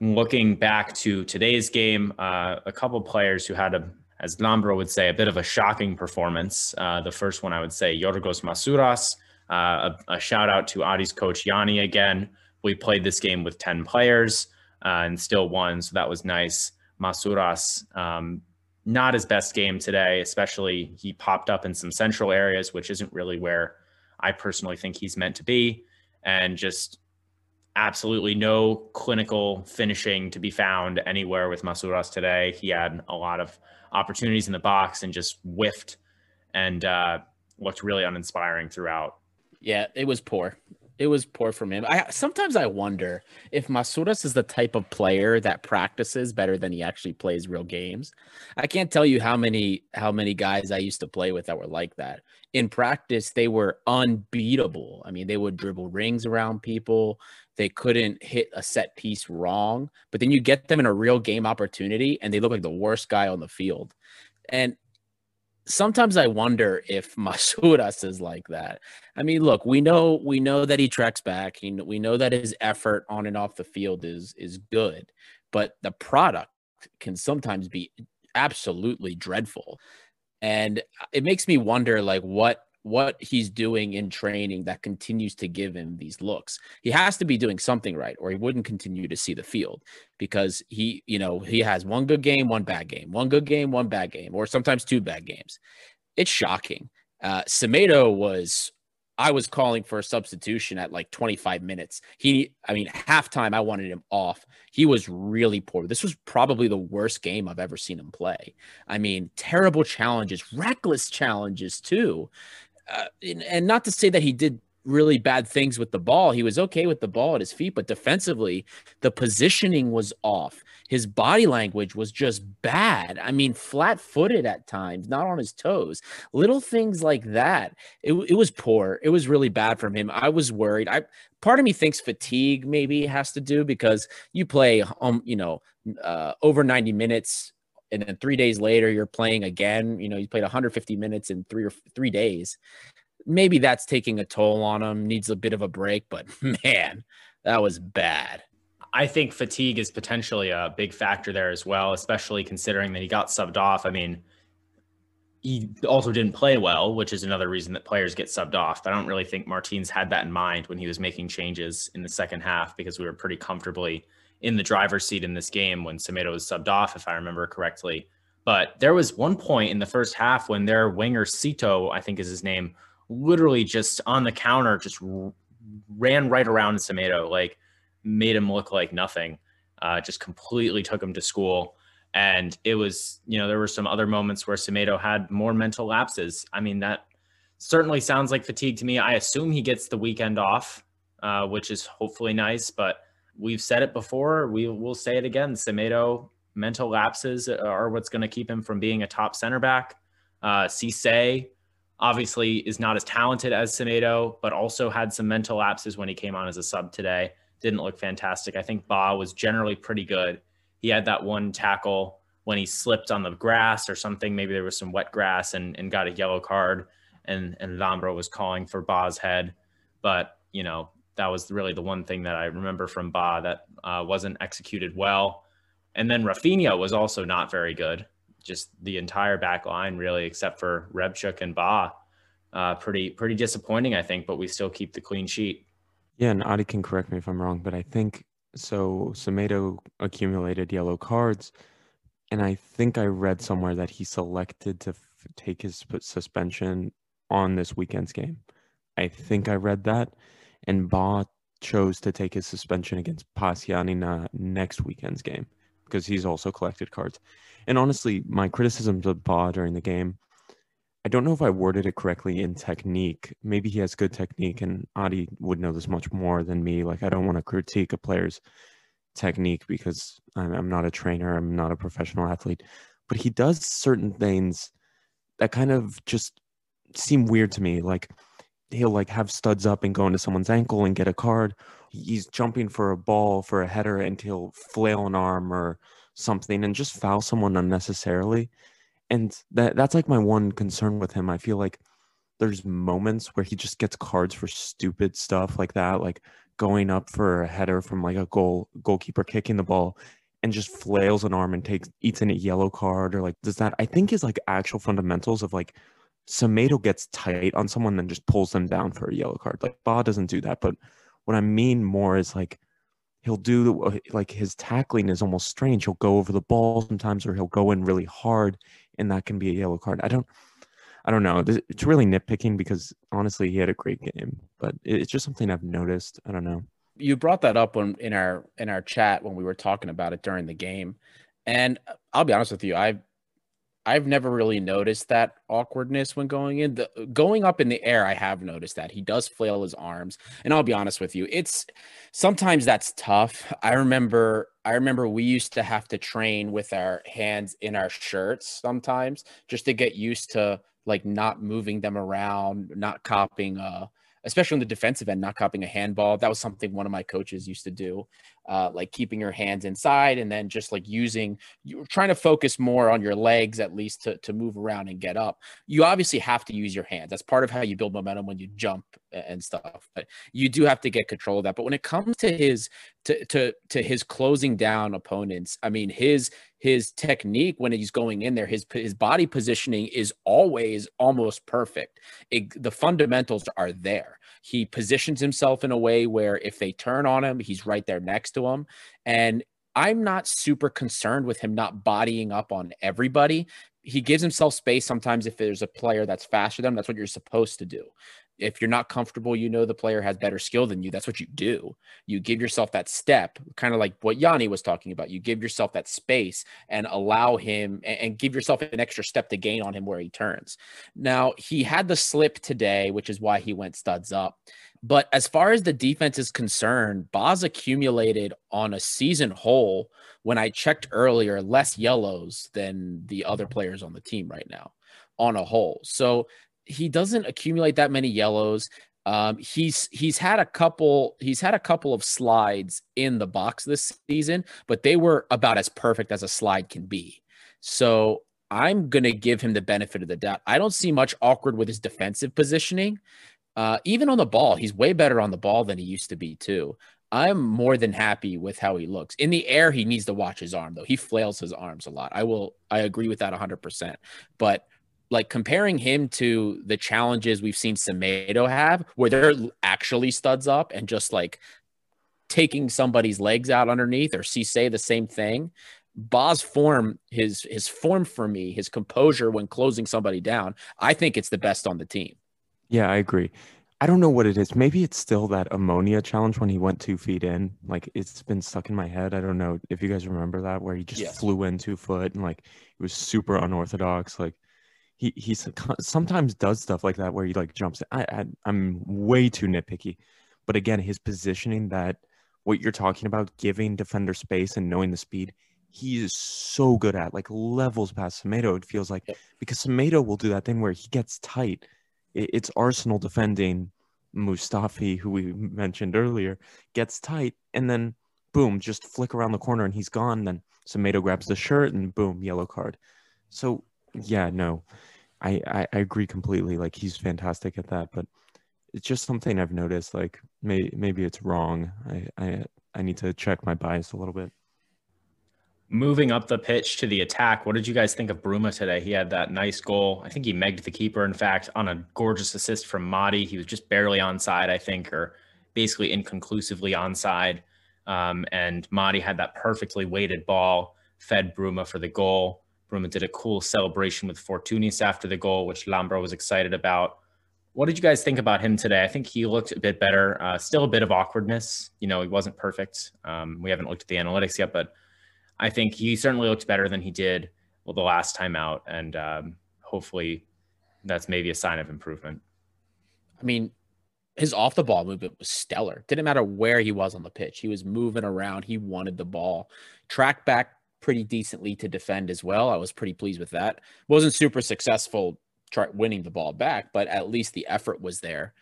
looking back to today's game, uh, a couple players who had a, as Lambro would say, a bit of a shocking performance. Uh, the first one I would say, Yorgos Masouras. Uh, a, a, shout out to Adi's coach Yanni again. We played this game with 10 players uh, and still won, so that was nice. Masouras, um, not his best game today, especially he popped up in some central areas, which isn't really where I personally think he's meant to be. And just absolutely no clinical finishing to be found anywhere with Masouras today. He had a lot of opportunities in the box and just whiffed and uh, looked really uninspiring throughout. Yeah, it was poor. It was poor from him. I sometimes I wonder if Masouras is the type of player that practices better than he actually plays real games. I can't tell you how many how many guys I used to play with that were like that. In practice, they were unbeatable. I mean, they would dribble rings around people. They couldn't hit a set piece wrong. But then you get them in a real game opportunity and they look like the worst guy on the field. And sometimes I wonder if (laughs) Masouras is like that. I mean, look, we know we know that he tracks back. He, we know that his effort on and off the field is is good, but the product can sometimes be absolutely dreadful. And uh, it makes me wonder like what what he's doing in training that continues to give him these looks. He has to be doing something right, or he wouldn't continue to see the field because he, you know, he has one good game, one bad game, one good game, one bad game, or sometimes two bad games. It's shocking. Uh, Semedo was, I was calling for a substitution at like 25 minutes. He, I mean, halftime, I wanted him off. He was really poor. This was probably the worst game I've ever seen him play. I mean, terrible challenges, reckless challenges too uh, and not to say that he did really bad things with the ball. He was okay with the ball at his feet, but defensively, the positioning was off. His body language was just bad. I mean, flat footed at times, not on his toes. Little things like that. It, it was poor. It was really bad from him. I was worried. I part of me thinks fatigue maybe has to do because you play um, you know, uh, over 90 minutes and then three days later you're playing again. You know, you played 150 minutes in three or three days. Maybe that's taking a toll on him. Needs a bit of a break, but (laughs) man, that was bad. I think fatigue is potentially a big factor there as well, especially considering that he got subbed off. I mean, he also didn't play well, which is another reason that players get subbed off. I don't really think Martins had that in mind when he was making changes in the second half because we were pretty comfortably in the driver's seat in this game when Semedo was subbed off, if I remember correctly. But there was one point in the first half when their winger Sito, I think is his name, literally just on the counter just ran right around Semedo, like made him look like nothing. Uh, just completely took him to school. And it was, you know, there were some other moments where Semedo had more mental lapses. I mean, that certainly sounds like fatigue to me. I assume he gets the weekend off, uh, which is hopefully nice, but we've said it before. We will say it again. Semedo mental lapses are what's going to keep him from being a top center back. Uh, Cisse obviously is not as talented as Semedo, but also had some mental lapses when he came on as a sub today. Didn't look fantastic. I think Ba was generally pretty good. He had that one tackle when he slipped on the grass or something. Maybe there was some wet grass and, and got a yellow card, and and Lambro was calling for Ba's head. But you know, that was really the one thing that I remember from Ba that uh, wasn't executed well. And then Rafinha was also not very good. just the entire back line, really, except for Reabciuk and Ba. Uh, pretty pretty disappointing, I think, but we still keep the clean sheet. Yeah, and Adi can correct me if I'm wrong, but I think so. Semedo accumulated yellow cards, and I think I read somewhere that he selected to f- take his suspension on this weekend's game. I think I read that, and Ba chose to take his suspension against PAS Giannina next weekend's game because he's also collected cards. And honestly, my criticisms of Ba during the game, I don't know if I worded it correctly in technique. Maybe he has good technique, and Adi would know this much more than me. Like, I don't want to critique a player's technique because I'm, I'm not a trainer, I'm not a professional athlete, but he does certain things that kind of just seem weird to me. Like, he'll like have studs up and go into someone's ankle and get a card. He's jumping for a ball for a header and he'll flail an arm or something and just foul someone unnecessarily. And that that's like my one concern with him. I feel like there's moments where he just gets cards for stupid stuff like that, like going up for a header from like a goal goalkeeper kicking the ball and just flails an arm and takes eats in a yellow card or like does that I think is like actual fundamentals of like Semedo gets tight on someone and just pulls them down for a yellow card. Like Ba doesn't do that, but what I mean more is like he'll do uh, like his tackling is almost strange. He'll go over the ball sometimes, or he'll go in really hard, and that can be a yellow card. I don't, I don't know. It's really nitpicking because honestly, he had a great game, but it's just something I've noticed. I don't know. You brought that up when in our in our chat when we were talking about it during the game, and I'll be honest with you, I I've never really noticed that awkwardness when going in. The going up in the air, I have noticed that he does flail his arms. And I'll be honest with you, it's sometimes that's tough. I remember I remember we used to have to train with our hands in our shirts sometimes just to get used to like not moving them around, not copying uh especially on the defensive end, not copying a handball. That was something one of my coaches used to do, uh, like keeping your hands inside and then just like using, you're trying to focus more on your legs at least to, to move around and get up. You obviously have to use your hands. That's part of how you build momentum when you jump and stuff. But you do have to get control of that. But when it comes to his to to to his closing down opponents, I mean his his technique when he's going in there, his his body positioning is always almost perfect. It, the fundamentals are there. He positions himself in a way where if they turn on him, he's right there next to him. And I'm not super concerned with him not bodying up on everybody. He gives himself space sometimes if there's a player that's faster than him. That's what you're supposed to do if you're not comfortable, you know the player has better skill than you. That's what you do. You give yourself that step, kind of like what Yanni was talking about. You give yourself that space and allow him and, give yourself an extra step to gain on him where he turns. Now, he had the slip today, which is why he went studs up. But as far as the defense is concerned, Ba's accumulated on a season whole, when I checked earlier, less yellows than the other players on the team right now on a whole. So he doesn't accumulate that many yellows. Um, he's he's had a couple he's had a couple of slides in the box this season, but they were about as perfect as a slide can be. So I'm gonna give him the benefit of the doubt. I don't see much awkward with his defensive positioning. Uh, even on the ball, he's way better on the ball than he used to be too. I'm more than happy with how he looks. In the air, he needs to watch his arm though. He flails his arms a lot. I will I agree with that 100%. But like comparing him to the challenges we've seen Semedo have, where they're actually studs up and just like taking somebody's legs out underneath, or Cisse the same thing. Ba's form, his his form for me, his composure when closing somebody down, I think it's the best on the team. Yeah, I agree. I don't know what it is. Maybe it's still that Omonia challenge when he went two feet in. Like it's been stuck in my head. I don't know if you guys remember that, where he just yeah. flew in two foot and like it was super unorthodox. Like he he sometimes does stuff like that where he like jumps. I, I I'm way too nitpicky, but again, his positioning that what you're talking about, giving defender space and knowing the speed, he is so good at like levels past Semedo. It feels like because Semedo will do that thing where he gets tight. it's Arsenal defending Mustafi, who we mentioned earlier, gets tight, and then boom, just flick around the corner and he's gone. Then Semedo grabs the shirt and boom, yellow card. So yeah, no, I, I, I agree completely. Like he's fantastic at that, but it's just something I've noticed. Like may, maybe it's wrong. I, I I need to check my bias a little bit. Moving up the pitch to the attack, what did you guys think of Bruma today? He had that nice goal. I think he megged the keeper, in fact, on a gorgeous assist from Mady. He was just barely onside, I think, or basically inconclusively onside. Um, and Mady had that perfectly weighted ball, fed Bruma for the goal. Bruma did a cool celebration with Fortounis after the goal, which Lambro was excited about. What did you guys think about him today? I think he looked a bit better. Uh, still a bit of awkwardness. You know, he wasn't perfect. Um, we haven't looked at the analytics yet, but I think he certainly looked better than he did well the last time out, and um, hopefully that's maybe a sign of improvement. I mean, his off the ball movement was stellar. Didn't matter where he was on the pitch. He was moving around. He wanted the ball. Track back pretty decently to defend as well. I was pretty pleased with that. Wasn't super successful try winning the ball back, but at least the effort was there.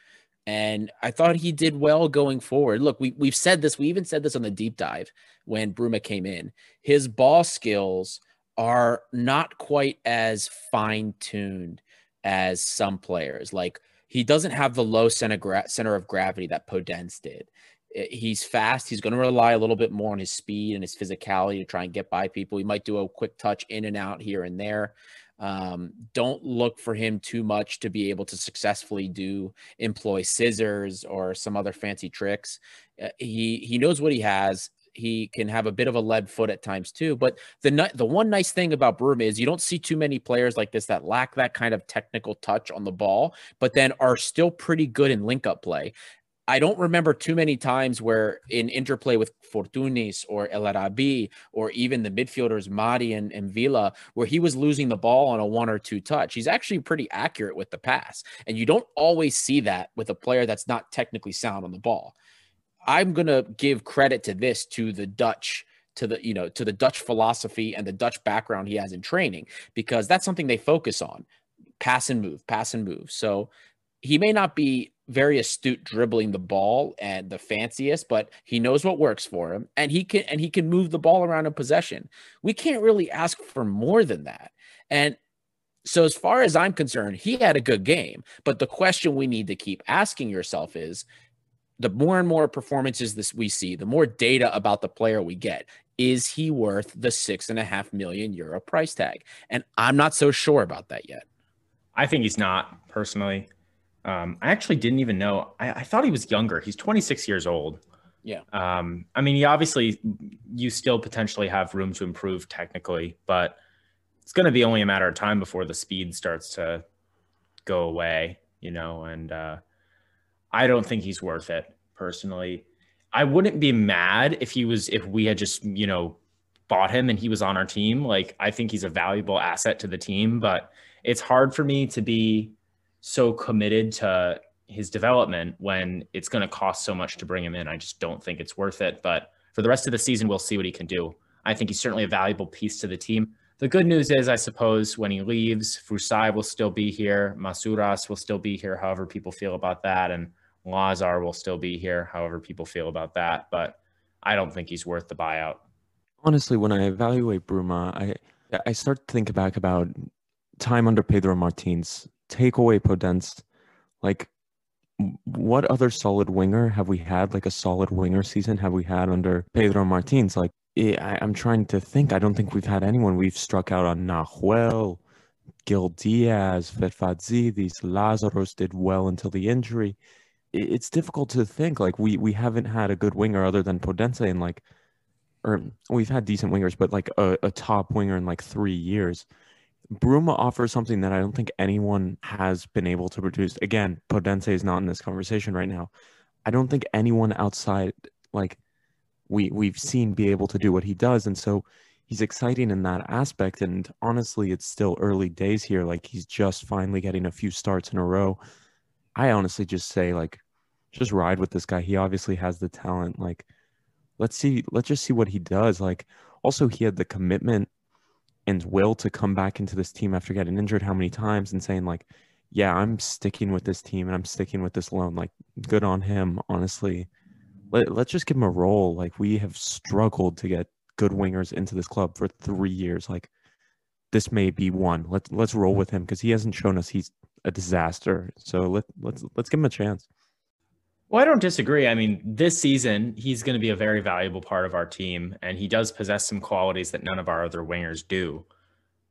And I thought he did well going forward. Look, we, we've said this, we even said this on the deep dive when Bruma came in. His ball skills are not quite as fine tuned as some players. Like he doesn't have the low center, gra- center of gravity that Podence did. He's fast. He's going to rely a little bit more on his speed and his physicality to try and get by people. He might do a quick touch in and out here and there. Um, don't look for him too much to be able to successfully do employ scissors or some other fancy tricks. Uh, he he knows what he has. He can have a bit of a lead foot at times too. But the the one nice thing about Broom is you don't see too many players like this that lack that kind of technical touch on the ball, but then are still pretty good in link up play. I don't remember too many times where in interplay with Fortounis or El Arabi or even the midfielders Mady and, and M'Vila, where he was losing the ball on a one or two touch. He's actually pretty accurate with the pass. And you don't always see that with a player that's not technically sound on the ball. I'm going to give credit to this to the Dutch to the you know to the Dutch philosophy and the Dutch background he has in training because that's something they focus on pass and move pass and move so he may not be very astute dribbling the ball and the fanciest, but he knows what works for him and he can and he can move the ball around in possession. We can't really ask for more than that. And so as far as I'm concerned, he had a good game, but the question we need to keep asking yourself is the more and more performances this we see, the more data about the player we get. Is he worth the six and a half million euro price tag? And I'm not so sure about that yet. I think he's not personally. Um, I actually didn't even know. I, I, thought he was younger. He's 26 years old. Yeah. Um, I mean, he obviously, you still potentially have room to improve technically, but it's going to be only a matter of time before the speed starts to go away, you know, and uh, I don't think he's worth it personally. I wouldn't be mad if he was, if we had just, you know, bought him and he was on our team. Like, I think he's a valuable asset to the team, but it's hard for me to be so committed to his development when it's going to cost so much to bring him in. I just don't think it's worth it. But for the rest of the season, we'll see what he can do. I think he's certainly a valuable piece to the team. The good news is, I suppose, when he leaves, Fusai will still be here. Masouras will still be here, however people feel about that. And Lazar will still be here, however people feel about that. But I don't think he's worth the buyout. Honestly, when I evaluate Bruma, I I start to think back about time under Pedro Martins take away Podence, like what other solid winger have we had? Like a solid winger season have we had under Pedro Martins? Like eh, I, am trying to think. I don't think we've had anyone. We've struck out on Nahuel, Gil Dias, Ferfadzi. These Lazaros did well until the injury. It, it's difficult to think. Like we we haven't had a good winger other than Podence and like, or we've had decent wingers, but like a, a top winger in like three years. Bruma offers something that I don't think anyone has been able to produce. Again, Podence is not in this conversation right now. I don't think anyone outside like we we've seen be able to do what he does, and so he's exciting in that aspect. And honestly, it's still early days here. Like he's just finally getting a few starts in a row. I honestly just say like, just ride with this guy. He obviously has the talent. Like, let's see, let's just see what he does. Like, also he had the commitment and will to come back into this team after getting injured how many times and saying like yeah i'm sticking with this team and i'm sticking with this loan. Like good on him honestly. Let, let's just give him a role. Like we have struggled to get good wingers into this club for three years. Like this may be one. Let's let's roll with him because he hasn't shown us he's a disaster. So let, let's let's give him a chance Well, I don't disagree. I mean, this season, he's going to be a very valuable part of our team, and he does possess some qualities that none of our other wingers do.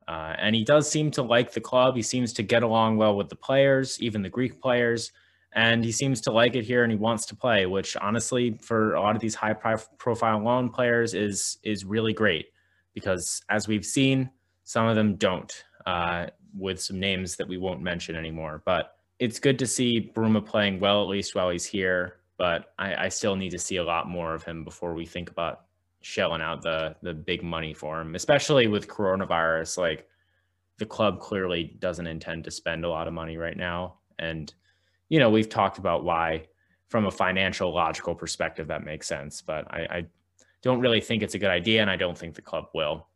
Uh, and he does seem to like the club. He seems to get along well with the players, even the Greek players. And he seems to like it here and he wants to play, which honestly, for a lot of these high profile loan players, is is really great because as we've seen, some of them don't, uh, with some names that we won't mention anymore. But it's good to see Bruma playing well, at least while he's here. But I, I still need to see a lot more of him before we think about shelling out the the big money for him, especially with coronavirus. Like the club clearly doesn't intend to spend a lot of money right now, and you know we've talked about why, from a financial logical perspective, that makes sense. But I, I don't really think it's a good idea, and I don't think the club will.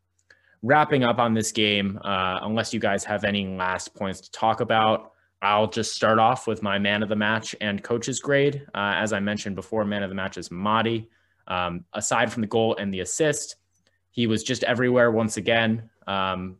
Wrapping up on this game, uh, unless you guys have any last points to talk about. I'll just start off with my man of the match and coach's grade. Uh, as I mentioned before, man of the match is Mady. Um, aside from the goal and the assist, he was just everywhere once again. Um,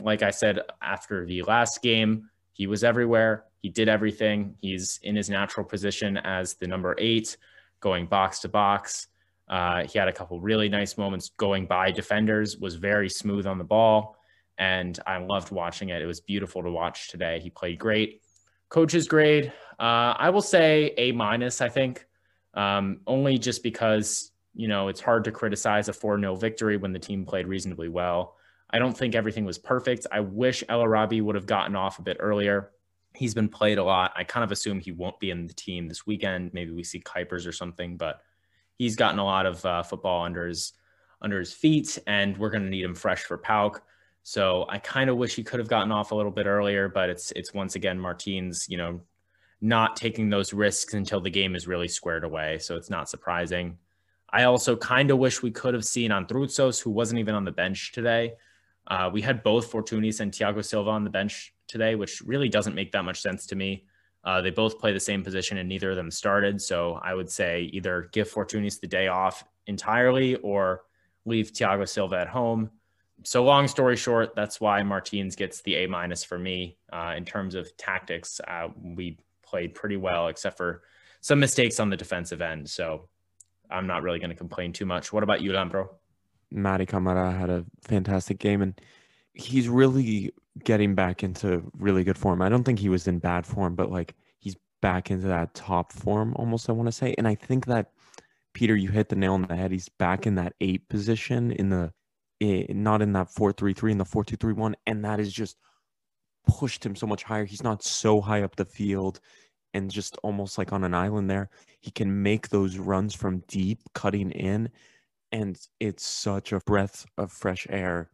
like I said after the last game, he was everywhere. He did everything. He's in his natural position as the number eight, going box to box. Uh, he had a couple really nice moments going by defenders, was very smooth on the ball, and I loved watching it. It was beautiful to watch today. He played great. Coach's grade, uh, I will say A minus, I think, um, only just because you know, it's hard to criticize a 4 0 victory when the team played reasonably well. I don't think everything was perfect. I wish El Arabi would have gotten off a bit earlier. He's been played a lot. I kind of assume he won't be in the team this weekend. Maybe we see Kuipers or something, but he's gotten a lot of uh, football under his under his feet, and we're going to need him fresh for PAOK. So I kind of wish he could have gotten off a little bit earlier, but it's it's once again Martins, you know, not taking those risks until the game is really squared away. So it's not surprising. I also kind of wish we could have seen Androutsos, who wasn't even on the bench today. Uh, we had both Fortounis and Tiago Silva on the bench today, which really doesn't make that much sense to me. Uh, they both play the same position and neither of them started. So I would say either give Fortounis the day off entirely or leave Tiago Silva at home. So long story short, that's why Martins gets the A minus for me uh, in terms of tactics. Uh, we played pretty well, except for some mistakes on the defensive end. So I'm not really going to complain too much. What about you, Lambro? Mady Camara had a fantastic game and he's really getting back into really good form. I don't think he was in bad form, but like he's back into that top form almost, I want to say. And I think that Peter, you hit the nail on the head. He's back in that eight position in the not in that four three three in the four two three one, and that is just pushed him so much higher. He's not so high up the field and just almost like on an island there. He can make those runs from deep, cutting in, and it's such a breath of fresh air.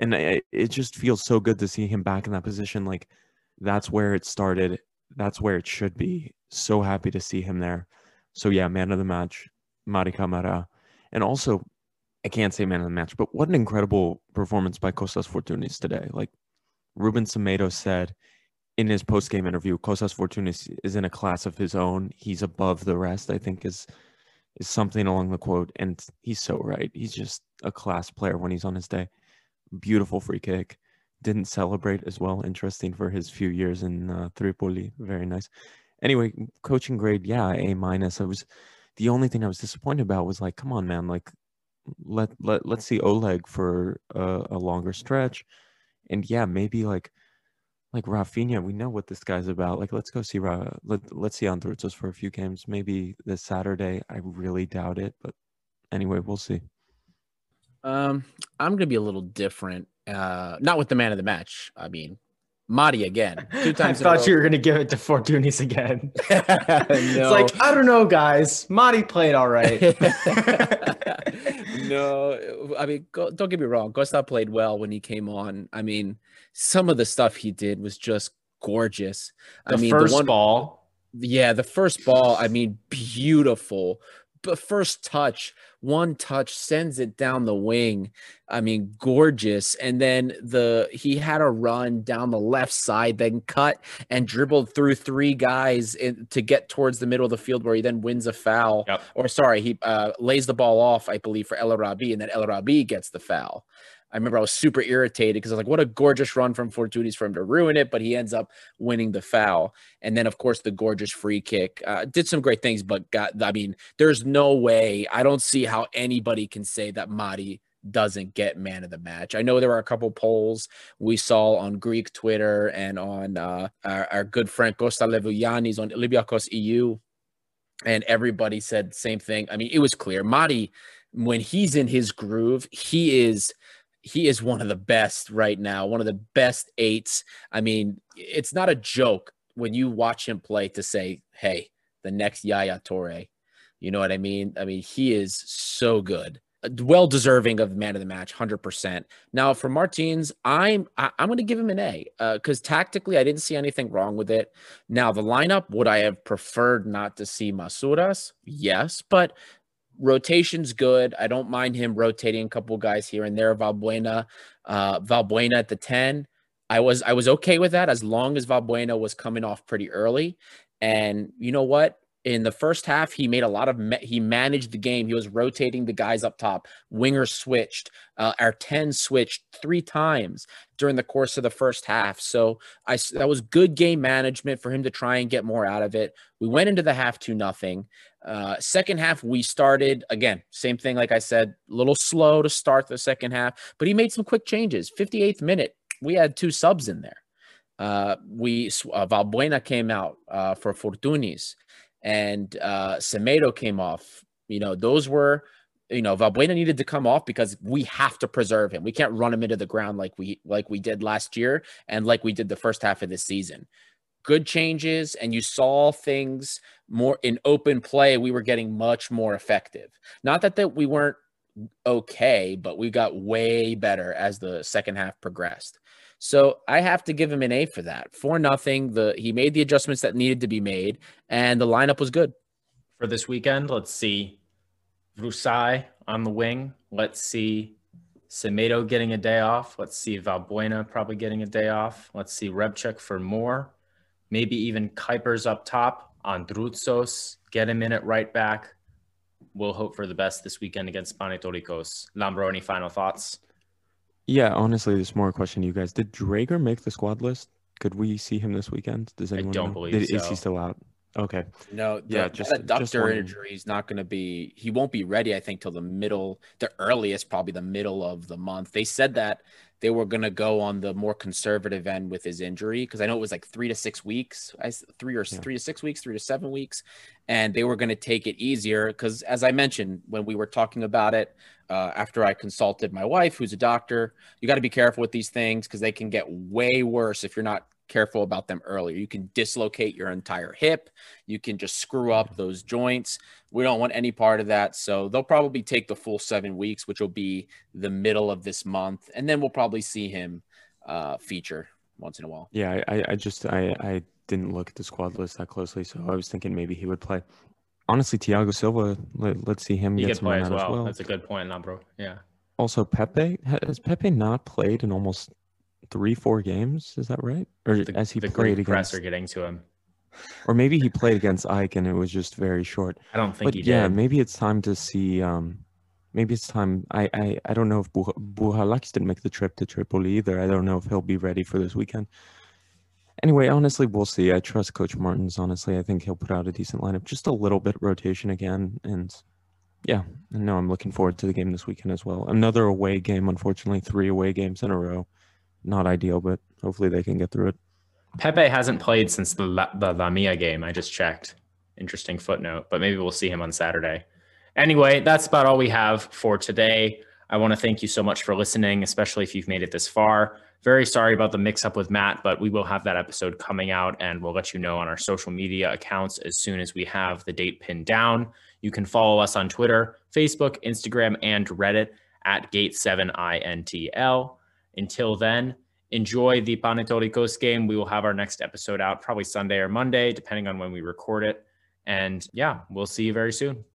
And it, it just feels so good to see him back in that position. Like that's where it started. That's where it should be. So happy to see him there. So yeah, man of the match, Mady Camara. And also, I can't say man of the match, but what an incredible performance by Kostas Fortounis today. Like Ruben Semedo said, in his post game interview, Kostas Fortounis is in a class of his own. He's above the rest, I think is is something along the quote. And he's so right. He's just a class player when he's on his day. Beautiful free kick. Didn't celebrate as well. Interesting for his few years in uh, Tripoli. Very nice. Anyway, coaching grade, yeah, A minus. I was the only thing I was disappointed about was like, come on, man, like let let let's see Oleg for a, a longer stretch, and yeah, maybe like like Raphinha, we know what this guy's about. Like, let's go see Ra- let let's see Androutsos for a few games. Maybe this Saturday. I really doubt it, but anyway, we'll see. Um, I'm gonna be a little different. Uh, not with the man of the match. I mean, Mady again. Two times. I thought you were gonna give it to Fortounis again. (laughs) no. It's like I don't know, guys. Mady played all right. (laughs) (laughs) no, I mean, go, don't get me wrong. Costa played well when he came on. I mean, some of the stuff he did was just gorgeous. The I mean, first the one, ball. Yeah, the first ball. I mean, beautiful. But first touch, one touch sends it down the wing. I mean, gorgeous. And then the he had a run down the left side, then cut and dribbled through three guys in, to get towards the middle of the field, where he then wins a foul. Yep. Or sorry, he uh, lays the ball off, I believe, for El Arabi, and then El Arabi gets the foul. I remember I was super irritated because I was like, what a gorgeous run from Fortounis for him to ruin it, but he ends up winning the foul. And then, of course, the gorgeous free kick uh, did some great things, but got, I mean, there's no way, I don't see how anybody can say that Mari doesn't get man of the match. I know there were a couple polls we saw on Greek Twitter and on uh, our, our, good friend Costa Levuyanis on Olympiacos EU, and everybody said same thing. I mean, it was clear. Mari, when he's in his groove, he is he is one of the best right now, one of the best eights. I mean, it's not a joke when you watch him play to say, "Hey, the next Yaya Toure." You know what I mean? I mean, he is so good well deserving of the man of the match 100% now for martins i'm I, am i am going to give him an a because uh, tactically i didn't see anything wrong with it now the lineup would i have preferred not to see masouras yes but rotation's good. I don't mind him rotating a couple guys here and there. Valbuena uh valbuena at the 10 i was i was okay with that as long as valbuena was coming off pretty early. And you know what in the first half, he made a lot of, he managed the game. He was rotating the guys up top. Winger switched. Uh, our 10 switched three times during the course of the first half. So I, that was good game management for him to try and get more out of it. We went into the half to nothing. Uh, second half, we started again, same thing. Like I said, a little slow to start the second half, but he made some quick changes. 58th minute, we had two subs in there. Uh, we uh, Valbuena came out uh, for Fortounis and uh, Semedo came off. You know, those were, you know, Valbuena needed to come off because we have to preserve him. We can't run him into the ground like we like we did last year and like we did the first half of this season. Good changes, and you saw things more in open play. We were getting much more effective. Not that that we weren't okay, but we got way better as the second half progressed. So I have to give him an A for that. For nothing, the he made the adjustments that needed to be made, and the lineup was good. For this weekend, let's see Vrousai on the wing. Let's see Semedo getting a day off. Let's see Valbuena probably getting a day off. Let's see Reabciuk for more. Maybe even Kuipers up top on Androutsos. Get him in at right back. We'll hope for the best this weekend against Panetolikos. Lambro, any final thoughts? Yeah, honestly, this is more a question to you guys. Did Drager make the squad list? Could we see him this weekend? Does anyone I don't know? believe Did, so. Is he still out? Okay. No, the, yeah, just that adductor injury is not going to be. He won't be ready. I think till the middle, the earliest, probably the middle of the month. They said that they were going to go on the more conservative end with his injury because I know it was like three to six weeks, three or yeah. three to six weeks, three to seven weeks, and they were going to take it easier because, as I mentioned when we were talking about it, uh, after I consulted my wife, who's a doctor, you got to be careful with these things because they can get way worse if you're not careful about them earlier. You can dislocate your entire hip. You can just screw up those joints. We don't want any part of that. So they'll probably take the full seven weeks, which will be the middle of this month. And then we'll probably see him uh, feature once in a while. Yeah, I, I just I, I didn't look at the squad list that closely, so I was thinking maybe he would play. Honestly, Tiago Silva, let, us see him he get some play as well. as well. That's a good point, bro. Yeah. Also, Pepe has Pepe not played in almost three, four games. Is that right? Or the, as he the played against, are getting to him. Or maybe he played against Ike and it was just very short. I don't think but yeah, did. maybe it's time to see. Um, maybe it's time. I I, I don't know if Bouchalakis didn't make the trip to Tripoli either. I don't know if he'll be ready for this weekend. Anyway, honestly, we'll see. I trust Coach Martins. Honestly, I think he'll put out a decent lineup. Just a little bit rotation again, and yeah, and no, I'm looking forward to the game this weekend as well. Another away game, unfortunately, three away games in a row. Not ideal, but hopefully they can get through it. Pepe hasn't played since the La, the Lamia game. I just checked. Interesting footnote, but maybe we'll see him on Saturday. Anyway, that's about all we have for today. I want to thank you so much for listening, especially if you've made it this far. Very sorry about the mix up with Matt, but we will have that episode coming out and we'll let you know on our social media accounts as soon as we have the date pinned down. You can follow us on Twitter, Facebook, Instagram, and Reddit at Gate7INTL. Until then, enjoy the Panetolikos game. We will have our next episode out probably Sunday or Monday, depending on when we record it. And yeah, we'll see you very soon.